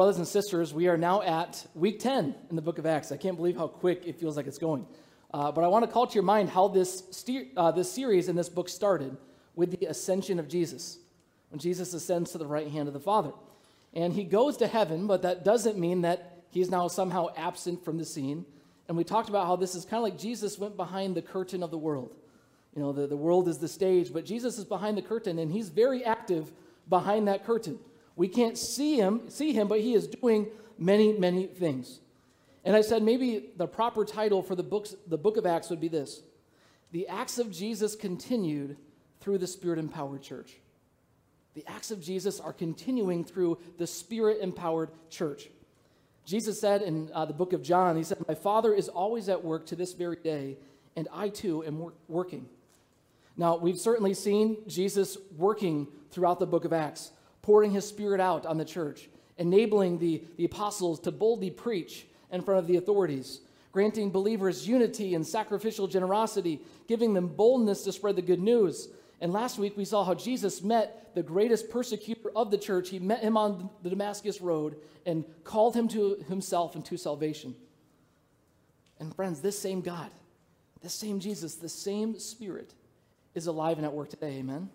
Brothers and sisters, we are now at week 10 in the book of Acts. I can't believe how quick it feels like it's going. Uh, but I want to call to your mind how this, uh, this series in this book started with the ascension of Jesus, when Jesus ascends to the right hand of the Father. And he goes to heaven, but that doesn't mean that he's now somehow absent from the scene. And we talked about how this is kind of like Jesus went behind the curtain of the world. You know, the, the world is the stage, but Jesus is behind the curtain, and he's very active behind that curtain. We can't see him, see him, but he is doing many, many things. And I said maybe the proper title for the books, the book of Acts would be this: The Acts of Jesus continued through the Spirit empowered church. The acts of Jesus are continuing through the Spirit empowered church. Jesus said in uh, the book of John, He said, My Father is always at work to this very day, and I too am wor- working. Now, we've certainly seen Jesus working throughout the book of Acts, pouring his spirit out on the church, enabling the, the apostles to boldly preach in front of the authorities, granting believers unity and sacrificial generosity, giving them boldness to spread the good news. And last week we saw how Jesus met the greatest persecutor of the church. He met him on the Damascus Road and called him to himself and to salvation. And friends, this same God, this same Jesus, the same Spirit is alive and at work today. Amen.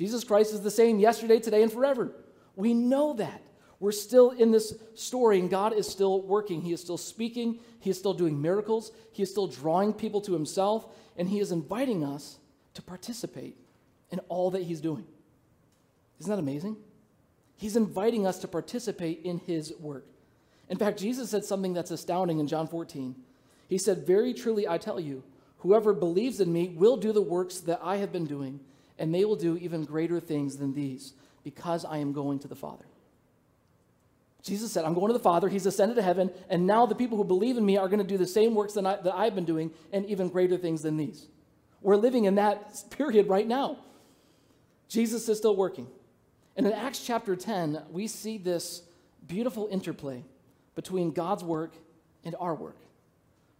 Jesus Christ is the same yesterday, today, and forever. We know that. We're still in this story, and God is still working. He is still speaking. He is still doing miracles. He is still drawing people to Himself, and He is inviting us to participate in all that He's doing. Isn't that amazing? He's inviting us to participate in His work. In fact, Jesus said something that's astounding in John 14. He said, Very truly, I tell you, whoever believes in me will do the works that I have been doing, and they will do even greater things than these, because I am going to the Father. Jesus said, I'm going to the Father. He's ascended to heaven, and now the people who believe in me are going to do the same works that, I, that I've been doing, and even greater things than these. We're living in that period right now. Jesus is still working. And in Acts chapter 10, we see this beautiful interplay between God's work and our work,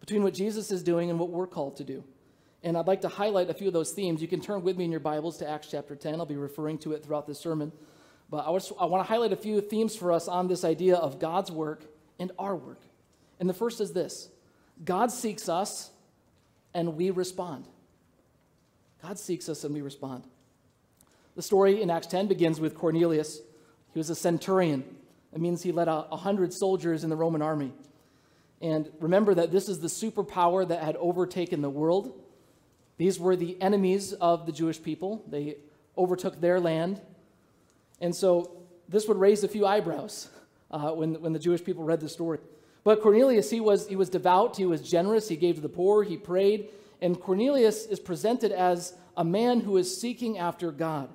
between what Jesus is doing and what we're called to do. And I'd like to highlight a few of those themes. You can turn with me in your Bibles to Acts chapter 10. I'll be referring to it throughout this sermon. But I, I want to highlight a few themes for us on this idea of God's work and our work. And the first is this God seeks us and we respond. God seeks us and we respond. The story in Acts 10 begins with Cornelius. He was a centurion. It means he led a, a hundred soldiers in the Roman army. And remember that this is the superpower that had overtaken the world. These were the enemies of the Jewish people. They overtook their land. And so this would raise a few eyebrows uh, when, when the Jewish people read the story. But Cornelius, he was, he was devout, he was generous, he gave to the poor, he prayed. And Cornelius is presented as a man who is seeking after God.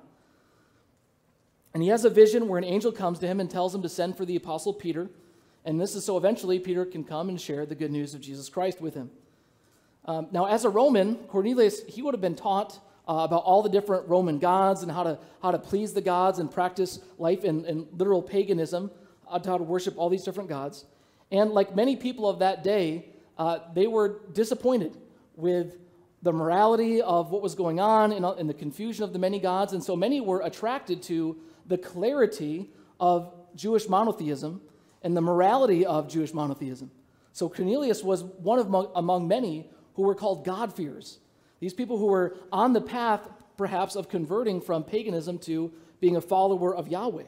And he has a vision where an angel comes to him and tells him to send for the apostle Peter. And this is so eventually Peter can come and share the good news of Jesus Christ with him. Um, now, as a Roman, Cornelius, he would have been taught uh, about all the different Roman gods and how to, how to please the gods and practice life in, in literal paganism, how to worship all these different gods. And like many people of that day, uh, they were disappointed with the morality of what was going on and, and the confusion of the many gods. And so many were attracted to the clarity of Jewish monotheism and the morality of Jewish monotheism. So Cornelius was one of among many who were called God-fearers. These people who were on the path, perhaps, of converting from paganism to being a follower of Yahweh.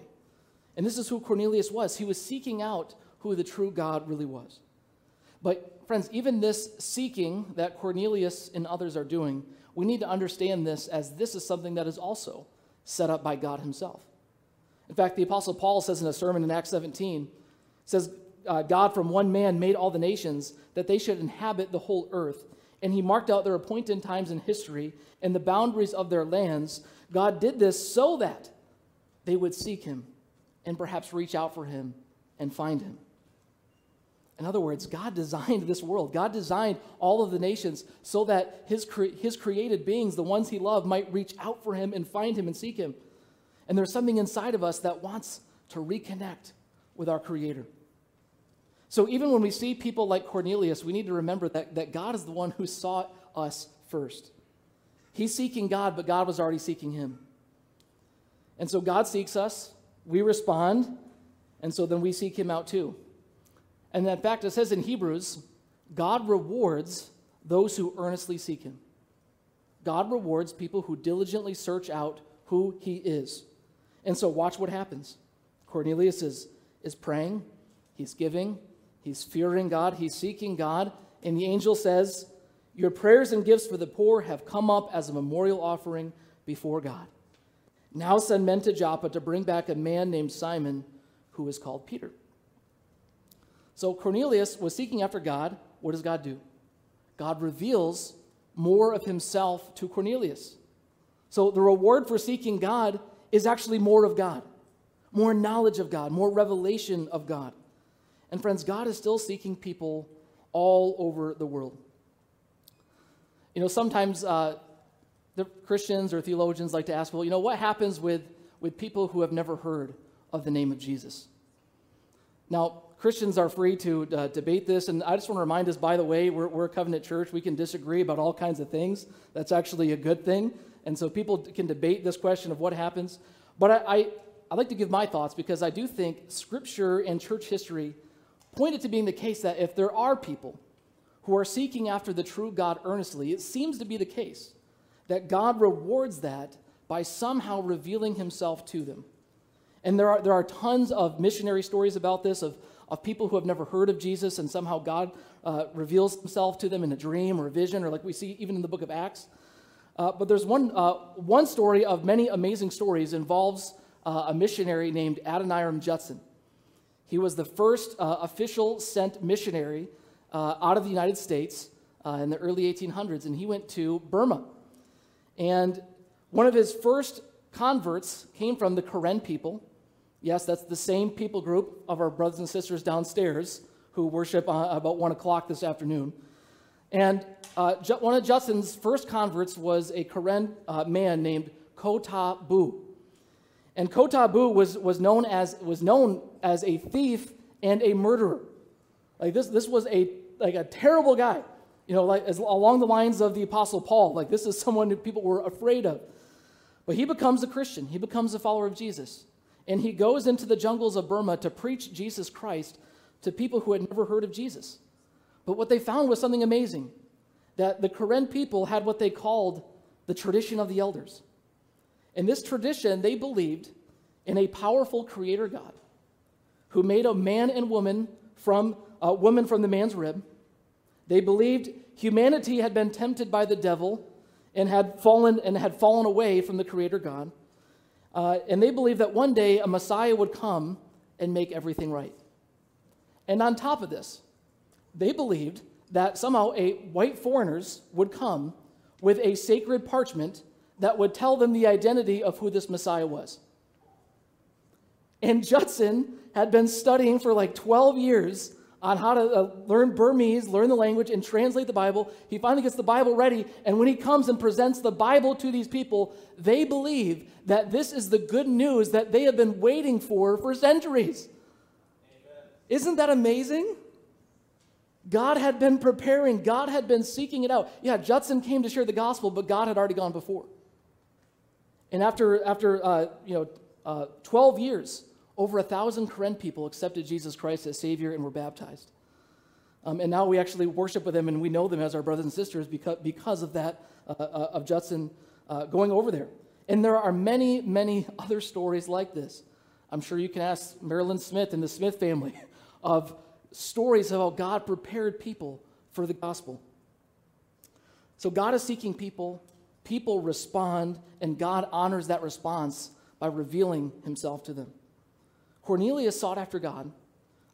And this is who Cornelius was. He was seeking out who the true God really was. But, friends, even this seeking that Cornelius and others are doing, we need to understand this as this is something that is also set up by God Himself. In fact, the Apostle Paul says in a sermon in Acts 17, says, uh, God from one man made all the nations that they should inhabit the whole earth and he marked out their appointed times in history and the boundaries of their lands. God did this so that they would seek him and perhaps reach out for him and find him. In other words, God designed this world. God designed all of the nations so that his, cre- his created beings, the ones he loved, might reach out for him and find him and seek him. And there's something inside of us that wants to reconnect with our Creator. So even when we see people like Cornelius, we need to remember that, that God is the one who sought us first. He's seeking God, but God was already seeking him. And so God seeks us, we respond, And so then we seek him out too. And in fact, it says in Hebrews, God rewards those who earnestly seek him. God rewards people who diligently search out who he is. And so watch what happens. Cornelius is, is praying, he's giving, he's fearing God, he's seeking God, and the angel says, Your prayers and gifts for the poor have come up as a memorial offering before God. Now send men to Joppa to bring back a man named Simon who is called Peter. So Cornelius was seeking after God. What does God do? God reveals more of himself to Cornelius. So the reward for seeking God is actually more of God, more knowledge of God, more revelation of God. And friends, God is still seeking people all over the world. You know, sometimes uh, the Christians or theologians like to ask, well, you know, what happens with, with people who have never heard of the name of Jesus? Now, Christians are free to uh, debate this, and I just want to remind us, by the way, we're, we're a covenant church. We can disagree about all kinds of things. That's actually a good thing. And so people can debate this question of what happens. But I, I, I like to give my thoughts because I do think Scripture and church history pointed to being the case that if there are people who are seeking after the true God earnestly, it seems to be the case that God rewards that by somehow revealing himself to them. And there are, there are tons of missionary stories about this, of, of people who have never heard of Jesus, and somehow God uh, reveals himself to them in a dream or a vision, or like we see even in the book of Acts. Uh, but there's one, uh, one story of many amazing stories involves uh, a missionary named Adoniram Judson. He was the first uh, official sent missionary uh, out of the United States in the early 1800s, and he went to Burma. And one of his first converts came from the Karen people. Yes, that's the same people group of our brothers and sisters downstairs who worship uh, about 1 o'clock this afternoon. And uh, one of Judson's first converts was a Karen uh, man named Kota Bu. And Kota Bu was, was, known as, was known as a thief and a murderer. Like this, this was a, like a terrible guy you know, like as, along the lines of the Apostle Paul. Like this is someone that people were afraid of. But he becomes a Christian, he becomes a follower of Jesus. And he goes into the jungles of Burma to preach Jesus Christ to people who had never heard of Jesus. But what they found was something amazing that the Karen people had what they called the tradition of the elders. In this tradition, they believed in a powerful creator God who made a man and woman from a woman from the man's rib they believed humanity had been tempted by the devil and had fallen and had fallen away from the creator God. Uh, and they believed that one day a Messiah would come and make everything right. And on top of this, they believed that somehow a white foreigners would come with a sacred parchment that would tell them the identity of who this Messiah was. And Judson had been studying for like 12 years on how to uh, learn Burmese, learn the language, and translate the Bible. He finally gets the Bible ready, and when he comes and presents the Bible to these people, they believe that this is the good news that they have been waiting for for centuries. Amen. Isn't that amazing? God had been preparing, God had been seeking it out. Yeah, Judson came to share the gospel, but God had already gone before. And after, after uh, you know, uh, 12 years, over a thousand Karen people accepted Jesus Christ as Savior and were baptized. Um, and now we actually worship with them and we know them as our brothers and sisters because, because of that, uh, uh, of Judson uh, going over there. And there are many, many other stories like this. I'm sure you can ask Marilyn Smith and the Smith family of stories of how God prepared people for the gospel. So God is seeking people, people respond, and God honors that response by revealing himself to them. Cornelius sought after God.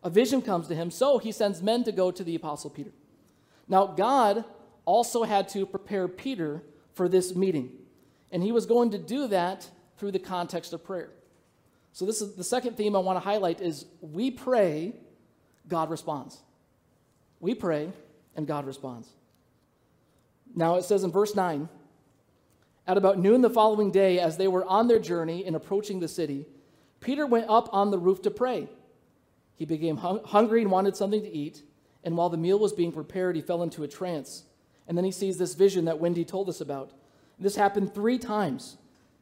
A vision comes to him, so he sends men to go to the apostle Peter. Now, God also had to prepare Peter for this meeting, and he was going to do that through the context of prayer. So, this is the second theme I want to highlight is we pray, God responds. We pray, and God responds. Now, it says in verse 9, at about noon the following day, as they were on their journey and approaching the city, Peter went up on the roof to pray. He became hung- hungry and wanted something to eat. And while the meal was being prepared, he fell into a trance. And then he sees this vision that Wendy told us about. This happened three times.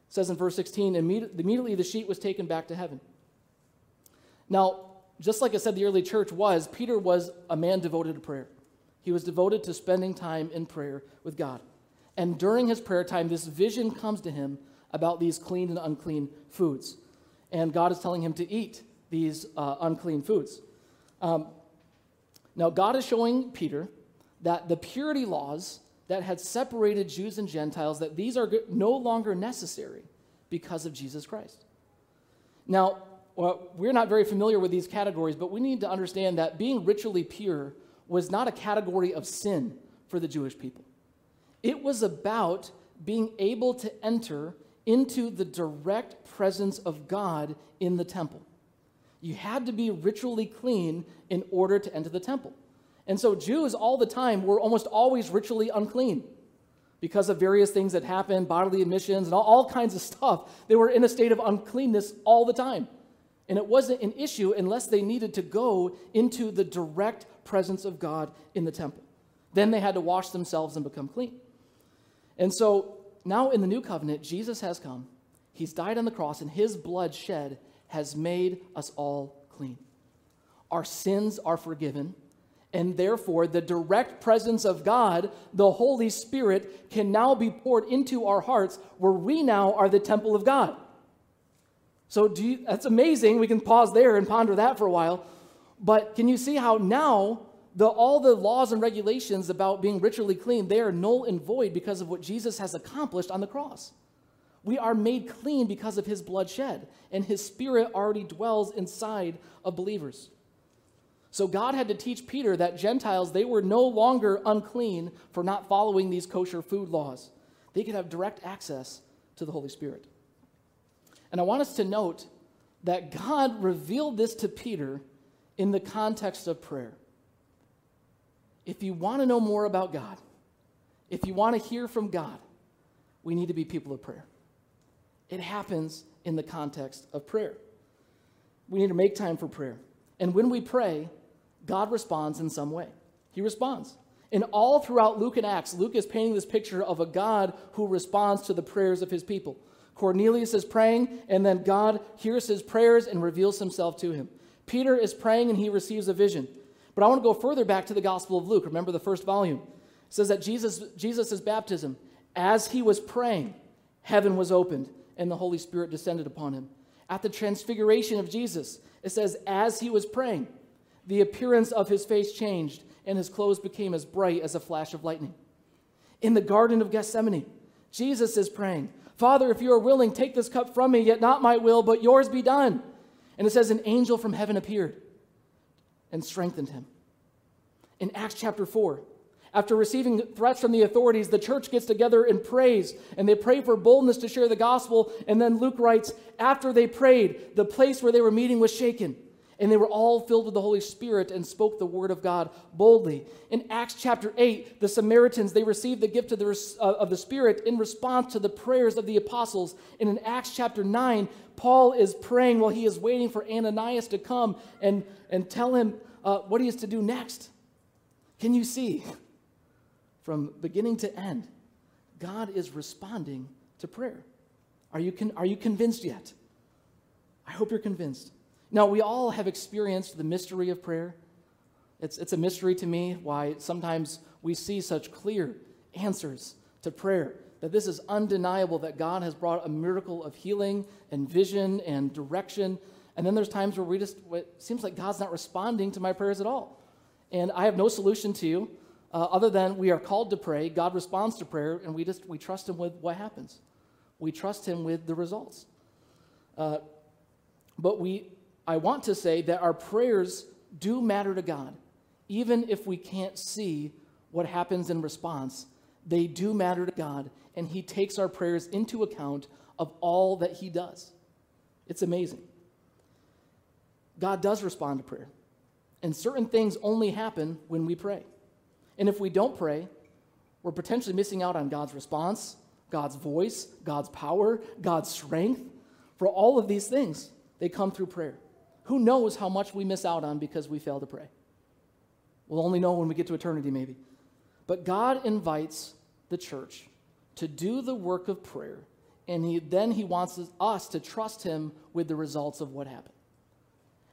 It says in verse 16, immediately the sheet was taken back to heaven. Now, just like I said, the early church was, Peter was a man devoted to prayer. He was devoted to spending time in prayer with God. And during his prayer time, this vision comes to him about these clean and unclean foods. And God is telling him to eat these uh, unclean foods. Um, now, God is showing Peter that the purity laws that had separated Jews and Gentiles, that these are no longer necessary because of Jesus Christ. Now, well, we're not very familiar with these categories, but we need to understand that being ritually pure was not a category of sin for the Jewish people. It was about being able to enter into the direct presence of God in the temple. You had to be ritually clean in order to enter the temple. And so Jews all the time were almost always ritually unclean because of various things that happened, bodily emissions, and all, all kinds of stuff. They were in a state of uncleanness all the time. And it wasn't an issue unless they needed to go into the direct presence of God in the temple. Then they had to wash themselves and become clean. And so now in the new covenant, Jesus has come. He's died on the cross, and his blood shed has made us all clean. Our sins are forgiven, and therefore the direct presence of God, the Holy Spirit, can now be poured into our hearts, where we now are the temple of God. So you, that's amazing. We can pause there and ponder that for a while. But can you see how now the, all the laws and regulations about being ritually clean, they are null and void because of what Jesus has accomplished on the cross. We are made clean because of his blood shed, and his spirit already dwells inside of believers. So God had to teach Peter that Gentiles, they were no longer unclean for not following these kosher food laws. They could have direct access to the Holy Spirit. And I want us to note that God revealed this to Peter in the context of prayer. If you want to know more about God, if you want to hear from God, we need to be people of prayer. It happens in the context of prayer. We need to make time for prayer. And when we pray, God responds in some way. He responds. And all throughout Luke and Acts, Luke is painting this picture of a God who responds to the prayers of his people. Cornelius is praying, and then God hears his prayers and reveals himself to him. Peter is praying, and he receives a vision. But I want to go further back to the Gospel of Luke. Remember the first volume. It says that Jesus, Jesus' baptism, as he was praying, heaven was opened and the Holy Spirit descended upon him. At the transfiguration of Jesus, it says, as he was praying, the appearance of his face changed and his clothes became as bright as a flash of lightning. In the Garden of Gethsemane, Jesus is praying, Father, if you are willing, take this cup from me, yet not my will, but yours be done. And it says, an angel from heaven appeared and strengthened him. In Acts chapter 4, after receiving threats from the authorities, the church gets together and prays, and they pray for boldness to share the gospel. And then Luke writes, after they prayed, the place where they were meeting was shaken, and they were all filled with the Holy Spirit and spoke the word of God boldly. In Acts chapter 8, the Samaritans, they received the gift of the, uh, of the Spirit in response to the prayers of the apostles. And in Acts chapter 9, Paul is praying while he is waiting for Ananias to come and, and tell him uh, what he is to do next. Can you see? From beginning to end, God is responding to prayer. Are you, con- are you convinced yet? I hope you're convinced. Now, we all have experienced the mystery of prayer. It's, it's a mystery to me why sometimes we see such clear answers to prayer that this is undeniable that God has brought a miracle of healing and vision and direction. And then there's times where we just, it seems like God's not responding to my prayers at all. And I have no solution to you uh, other than we are called to pray. God responds to prayer, and we just we trust Him with what happens. We trust Him with the results. Uh, but we, I want to say that our prayers do matter to God, even if we can't see what happens in response. They do matter to God, and He takes our prayers into account of all that He does. It's amazing. God does respond to prayer, and certain things only happen when we pray. And if we don't pray, we're potentially missing out on God's response, God's voice, God's power, God's strength. For all of these things, they come through prayer. Who knows how much we miss out on because we fail to pray? We'll only know when we get to eternity, maybe. But God invites the church to do the work of prayer, and he, then He wants us to trust Him with the results of what happened.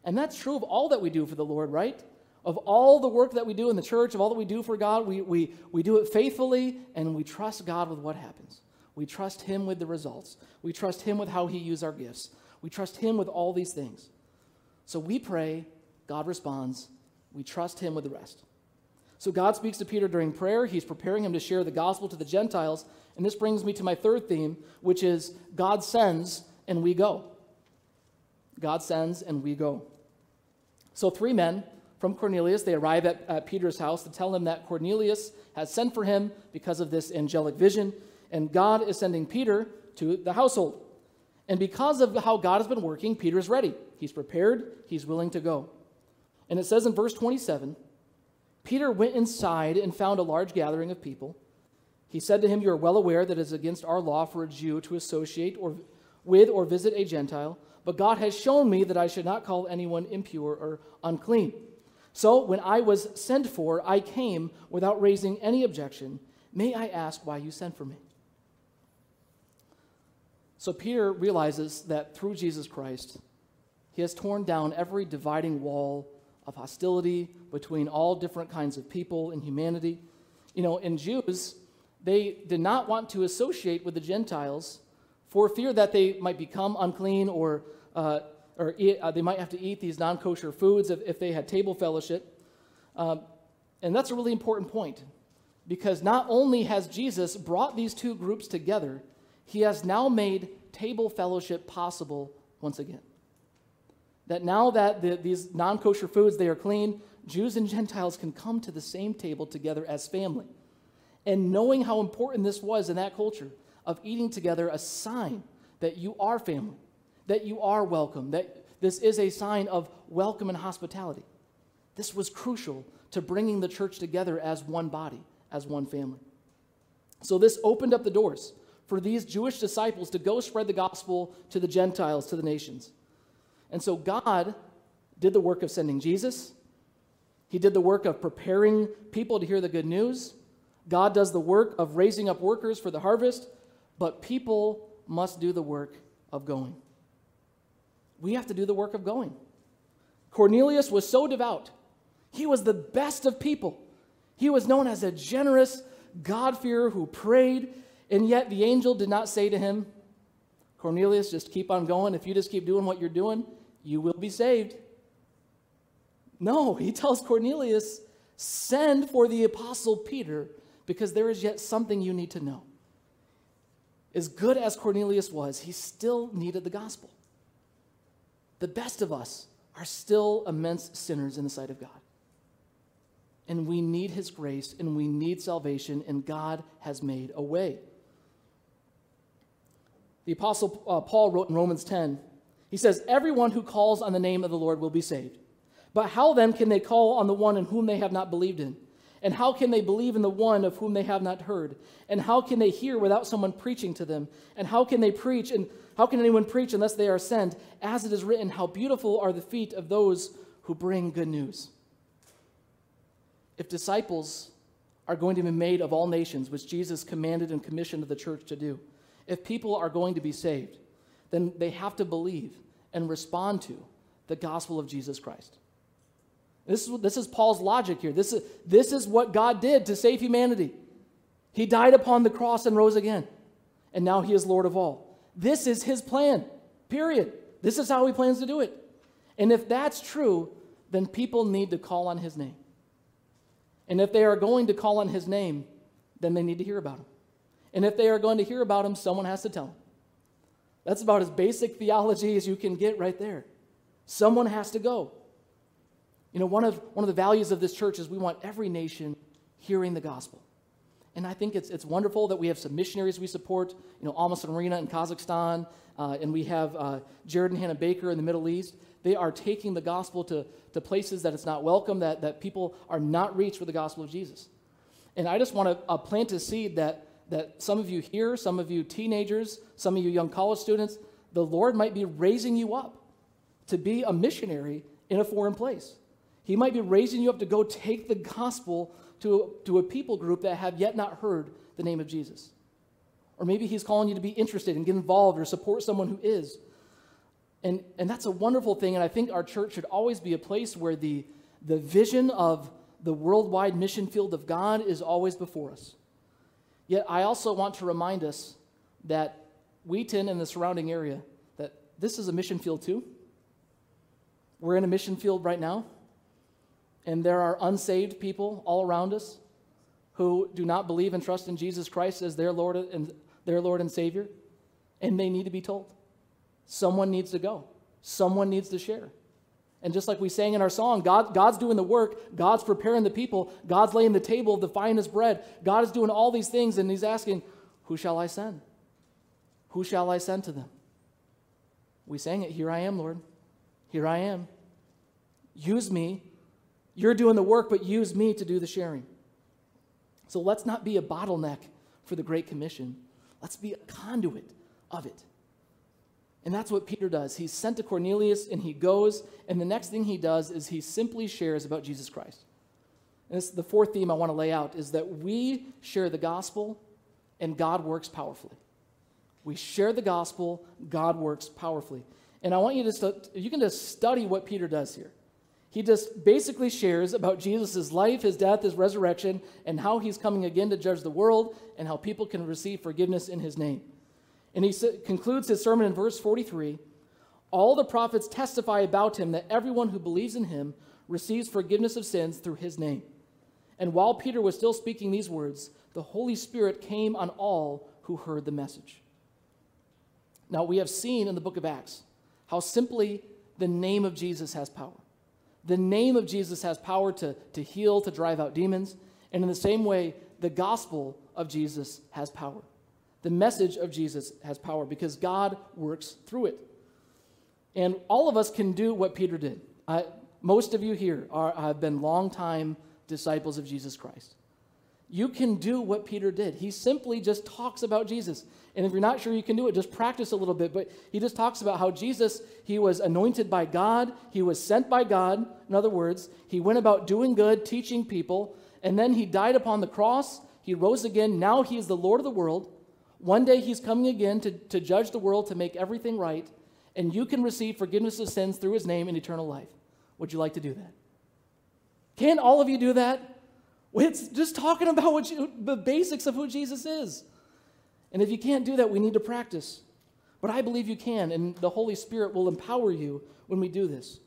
And that's true of all that we do for the Lord, right? Of all the work that we do in the church, of all that we do for God, we, we, we do it faithfully and we trust God with what happens. We trust Him with the results. We trust Him with how He uses our gifts. We trust Him with all these things. So we pray, God responds, we trust Him with the rest. So God speaks to Peter during prayer. He's preparing him to share the gospel to the Gentiles. And this brings me to my third theme, which is God sends and we go. God sends and we go. So three men from Cornelius, they arrive at, at Peter's house to tell him that Cornelius has sent for him because of this angelic vision, and God is sending Peter to the household. And because of how God has been working, Peter is ready. He's prepared, he's willing to go. And it says in verse 27 Peter went inside and found a large gathering of people. He said to him, You are well aware that it is against our law for a Jew to associate or, with or visit a Gentile, but God has shown me that I should not call anyone impure or unclean. So when I was sent for, I came without raising any objection. May I ask why you sent for me? So Peter realizes that through Jesus Christ, he has torn down every dividing wall of hostility between all different kinds of people in humanity. You know, in Jews, they did not want to associate with the Gentiles for fear that they might become unclean or, uh, or eat, uh, they might have to eat these non kosher foods if, if, they had table fellowship. Um, and that's a really important point because not only has Jesus brought these two groups together, he has now made table fellowship possible once again. That now that the, these non kosher foods they are clean, Jews and Gentiles can come to the same table together as family. And knowing how important this was in that culture of eating together, a sign that you are family, that you are welcome, that this is a sign of welcome and hospitality. This was crucial to bringing the church together as one body, as one family. So this opened up the doors for these Jewish disciples to go spread the gospel to the Gentiles, to the nations. And so God did the work of sending Jesus. He did the work of preparing people to hear the good news. God does the work of raising up workers for the harvest, but people must do the work of going. We have to do the work of going. Cornelius was so devout. He was the best of people. He was known as a generous God-fearer who prayed, and yet the angel did not say to him, Cornelius, just keep on going. If you just keep doing what you're doing, you will be saved. No, he tells Cornelius, send for the apostle Peter because there is yet something you need to know. As good as Cornelius was, he still needed the gospel. The best of us are still immense sinners in the sight of God. And we need his grace and we need salvation, and God has made a way. The apostle uh, Paul wrote in Romans 10 he says, Everyone who calls on the name of the Lord will be saved. But how then can they call on the one in whom they have not believed in? And how can they believe in the one of whom they have not heard? And how can they hear without someone preaching to them? And how can they preach and how can anyone preach unless they are sent? As it is written, how beautiful are the feet of those who bring good news. If disciples are going to be made of all nations, which Jesus commanded and commissioned the church to do, if people are going to be saved, then they have to believe and respond to the gospel of Jesus Christ. This is, this is Paul's logic here. This is, this is what God did to save humanity. He died upon the cross and rose again. And now he is Lord of all. This is his plan, period. This is how he plans to do it. And if that's true, then people need to call on his name. And if they are going to call on his name, then they need to hear about him. And if they are going to hear about him, someone has to tell them. That's about as basic theology as you can get right there. Someone has to go. You know, one of, one of the values of this church is we want every nation hearing the gospel. And I think it's, it's wonderful that we have some missionaries we support, you know, Almas and Marina in Kazakhstan, uh, and we have uh, Jared and Hannah Baker in the Middle East. They are taking the gospel to, to places that it's not welcome, that, that people are not reached with the gospel of Jesus. And I just want to uh, plant a seed that that some of you here, some of you teenagers, some of you young college students, the Lord might be raising you up to be a missionary in a foreign place. He might be raising you up to go take the gospel to, to a people group that have yet not heard the name of Jesus. Or maybe he's calling you to be interested and get involved or support someone who is. And, and that's a wonderful thing. And I think our church should always be a place where the, the vision of the worldwide mission field of God is always before us. Yet I also want to remind us that Wheaton and the surrounding area, that this is a mission field too. We're in a mission field right now, and there are unsaved people all around us who do not believe and trust in Jesus Christ as their Lord and their Lord and Savior, and they need to be told. Someone needs to go. Someone needs to share. And just like we sang in our song, God, God's doing the work, God's preparing the people, God's laying the table of the finest bread. God is doing all these things, and He's asking, Who shall I send? Who shall I send to them? We sang it, Here I am, Lord. Here I am. Use me. You're doing the work, but use me to do the sharing. So let's not be a bottleneck for the Great Commission. Let's be a conduit of it. And that's what Peter does. He's sent to Cornelius and he goes, and the next thing he does is he simply shares about Jesus Christ. And this the fourth theme I want to lay out is that we share the gospel and God works powerfully. We share the gospel, God works powerfully. And I want you to stu- you can just study what Peter does here. He just basically shares about Jesus' life, his death, his resurrection, and how he's coming again to judge the world and how people can receive forgiveness in his name. And he concludes his sermon in verse 43 All the prophets testify about him that everyone who believes in him receives forgiveness of sins through his name. And while Peter was still speaking these words, the Holy Spirit came on all who heard the message. Now, we have seen in the book of Acts how simply the name of Jesus has power. The name of Jesus has power to, to heal, to drive out demons. And in the same way, the gospel of Jesus has power. The message of Jesus has power because God works through it. And all of us can do what Peter did. Most of you here are, have been longtime disciples of Jesus Christ. You can do what Peter did. He simply just talks about Jesus. And if you're not sure you can do it, just practice a little bit. But he just talks about how Jesus, he was anointed by God, he was sent by God. In other words, he went about doing good, teaching people, and then he died upon the cross. He rose again. Now he is the Lord of the world. One day he's coming again to, to judge the world, to make everything right, and you can receive forgiveness of sins through his name and eternal life. Would you like to do that? Can all of you do that? It's just talking about what you, the basics of who Jesus is. And if you can't do that, we need to practice. But I believe you can, and the Holy Spirit will empower you when we do this.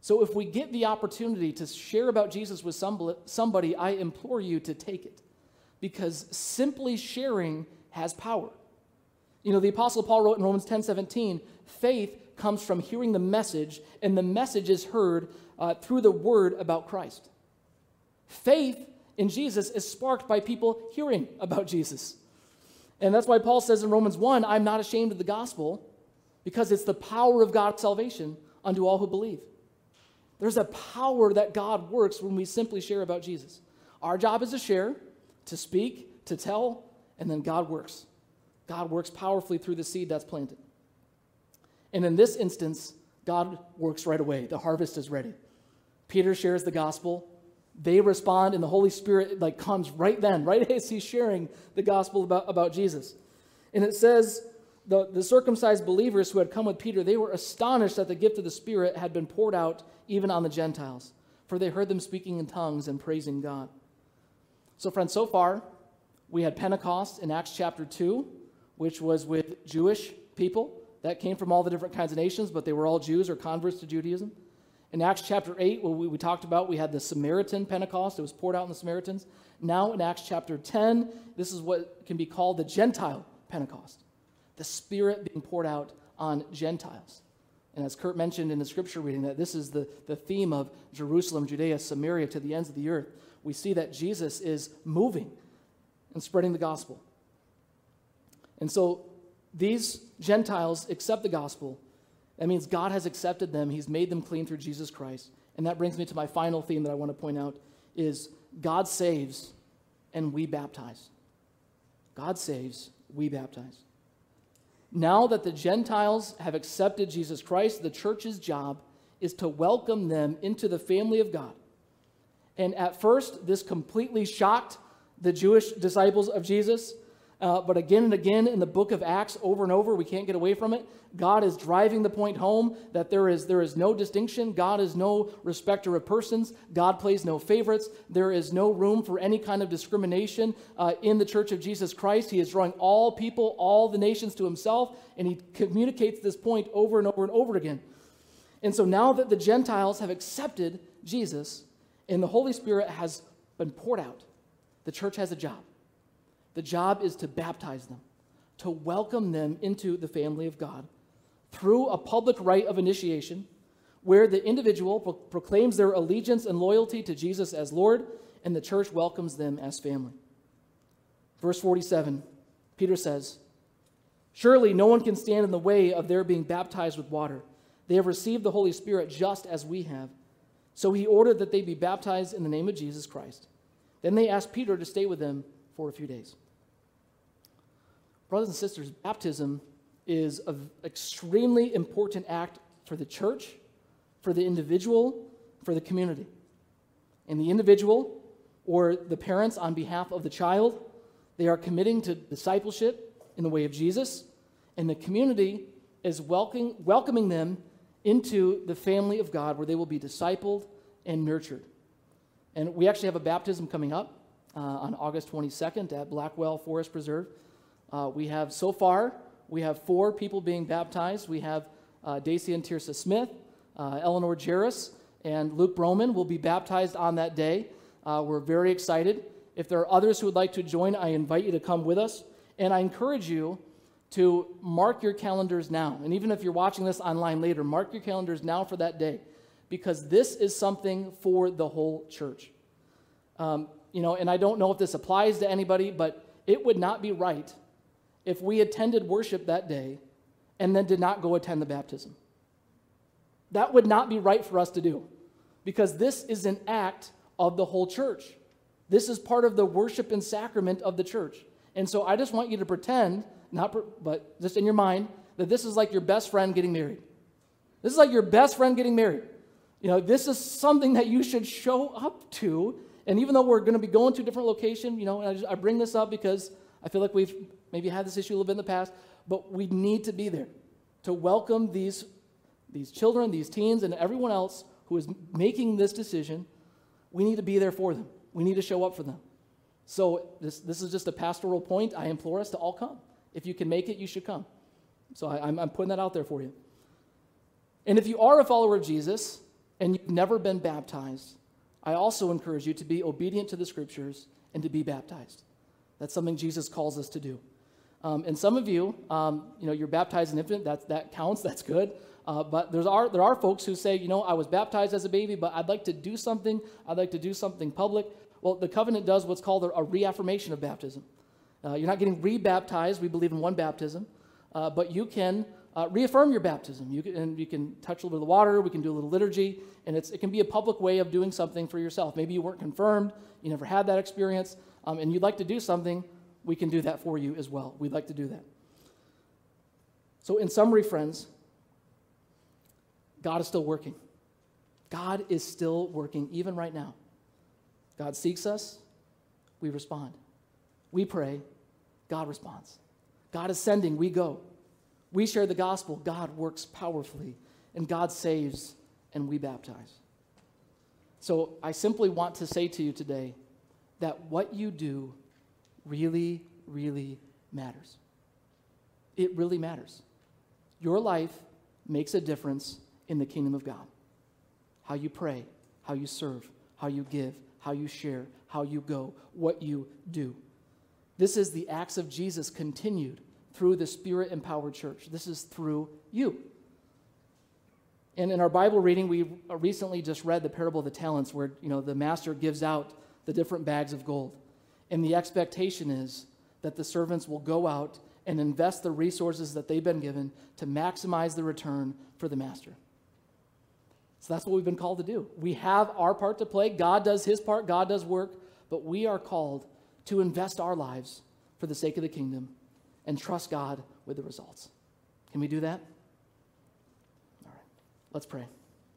So if we get the opportunity to share about Jesus with somebody, I implore you to take it. Because simply sharing has power. You know, the Apostle Paul wrote in Romans 10 17, faith comes from hearing the message, and the message is heard uh, through the word about Christ. Faith in Jesus is sparked by people hearing about Jesus. And that's why Paul says in Romans 1 I'm not ashamed of the gospel because it's the power of God's salvation unto all who believe. There's a power that God works when we simply share about Jesus. Our job is to share, to speak, to tell, and then God works. God works powerfully through the seed that's planted. And in this instance, God works right away. The harvest is ready. Peter shares the gospel. They respond, and the Holy Spirit like comes right then, right as he's sharing the gospel about, about Jesus. And it says, the, the circumcised believers who had come with Peter, they were astonished that the gift of the Spirit had been poured out even on the Gentiles, for they heard them speaking in tongues and praising God. So, friends, so far, we had Pentecost in Acts chapter 2, which was with Jewish people that came from all the different kinds of nations, but they were all Jews or converts to Judaism. In Acts chapter 8, what we, we talked about, we had the Samaritan Pentecost. It was poured out on the Samaritans. Now, in Acts chapter 10, this is what can be called the Gentile Pentecost the Spirit being poured out on Gentiles. And as Kurt mentioned in the scripture reading, that this is the, the theme of Jerusalem, Judea, Samaria to the ends of the earth. We see that Jesus is moving and spreading the gospel. And so these Gentiles accept the gospel that means God has accepted them. He's made them clean through Jesus Christ. And that brings me to my final theme that I want to point out is God saves and we baptize. God saves, we baptize. Now that the Gentiles have accepted Jesus Christ, the church's job is to welcome them into the family of God. And at first, this completely shocked the Jewish disciples of Jesus. Uh, but again and again in the book of Acts, over and over, we can't get away from it. God is driving the point home that there is, there is no distinction. God is no respecter of persons. God plays no favorites. There is no room for any kind of discrimination uh, in the church of Jesus Christ. He is drawing all people, all the nations to himself, and he communicates this point over and over and over again. And so now that the Gentiles have accepted Jesus and the Holy Spirit has been poured out, the church has a job. The job is to baptize them, to welcome them into the family of God through a public rite of initiation where the individual pro- proclaims their allegiance and loyalty to Jesus as Lord, and the church welcomes them as family. Verse 47, Peter says, Surely no one can stand in the way of their being baptized with water. They have received the Holy Spirit just as we have. So he ordered that they be baptized in the name of Jesus Christ. Then they asked Peter to stay with them for a few days. Brothers and sisters, baptism is an extremely important act for the church, for the individual, for the community. And the individual or the parents, on behalf of the child, they are committing to discipleship in the way of Jesus, and the community is welcoming, welcoming them into the family of God where they will be discipled and nurtured. And we actually have a baptism coming up uh, on August 22nd at Blackwell Forest Preserve. Uh, we have, so far, we have four people being baptized. We have uh, Daisy and Tirsa Smith, uh, Eleanor Jarris, and Luke Broman will be baptized on that day. Uh, we're very excited. If there are others who would like to join, I invite you to come with us. And I encourage you to mark your calendars now. And even if you're watching this online later, mark your calendars now for that day because this is something for the whole church. Um, you know, and I don't know if this applies to anybody, but it would not be right if we attended worship that day and then did not go attend the baptism. That would not be right for us to do because this is an act of the whole church. This is part of the worship and sacrament of the church. And so I just want you to pretend, not but just in your mind, that this is like your best friend getting married. This is like your best friend getting married. You know, this is something that you should show up to. And even though we're going to be going to a different location, you know, I, just, I bring this up because I feel like we've maybe had this issue a little bit in the past, but we need to be there to welcome these, these children, these teens, and everyone else who is making this decision. We need to be there for them. We need to show up for them. So this, this is just a pastoral point. I implore us to all come. If you can make it, you should come. So I, I'm, I'm putting that out there for you. And if you are a follower of Jesus and you've never been baptized, I also encourage you to be obedient to the scriptures and to be baptized. That's something Jesus calls us to do. Um, and some of you, um, you know, you're baptized an infant. That that counts. That's good. Uh, but there's are, there are folks who say, you know, I was baptized as a baby, but I'd like to do something. I'd like to do something public. Well, the covenant does what's called a, reaffirmation of baptism. Uh, you're not getting rebaptized. We believe in one baptism. Uh, but you can uh, reaffirm your baptism. You can, and you can touch a little bit of the water. We can do a little liturgy. And it can be a public way of doing something for yourself. Maybe you weren't confirmed. You never had that experience. Um, and you'd like to do something. We can do that for you as well. We'd like to do that. So, in summary, friends, God is still working. God is still working, even right now. God seeks us, we respond. We pray, God responds. God is sending, we go. We share the gospel, God works powerfully, and God saves, and we baptize. So I simply want to say to you today that what you do really, really matters. It really matters. Your life makes a difference in the kingdom of God. How you pray, how you serve, how you give, how you share, how you go, what you do. This is the acts of Jesus continued through the Spirit empowered church. This is through you. And in our Bible reading, we recently just read the parable of the talents where, you know, the master gives out the different bags of gold. And the expectation is that the servants will go out and invest the resources that they've been given to maximize the return for the master. So that's what we've been called to do. We have our part to play. God does his part, God does work, but we are called to invest our lives for the sake of the kingdom and trust God with the results. Can we do that? All right, let's pray.